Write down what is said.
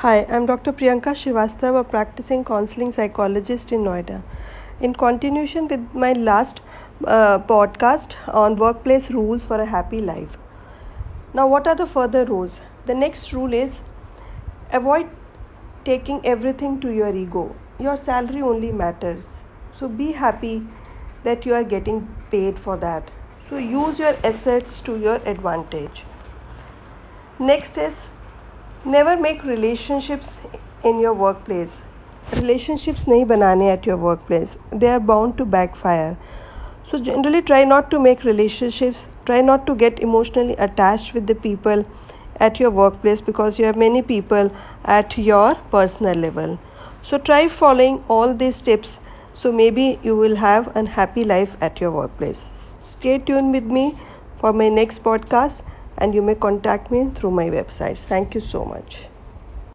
Hi, I'm Dr. Priyanka Srivastava, a practicing counseling psychologist in Noida. In continuation with my last uh, podcast on workplace rules for a happy life. Now, what are the further rules? The next rule is avoid taking everything to your ego. Your salary only matters. So, be happy that you are getting paid for that. So, use your assets to your advantage. Next is never make relationships in your workplace. Relationships nahi banane at your workplace. They are bound to backfire. So generally try not to make relationships try not to get emotionally attached with the people at your workplace because you have many people at your personal level. So try following all these tips so maybe you will have a happy life at your workplace. Stay tuned with me for my next podcast and you may contact me through my websites. Thank you so much.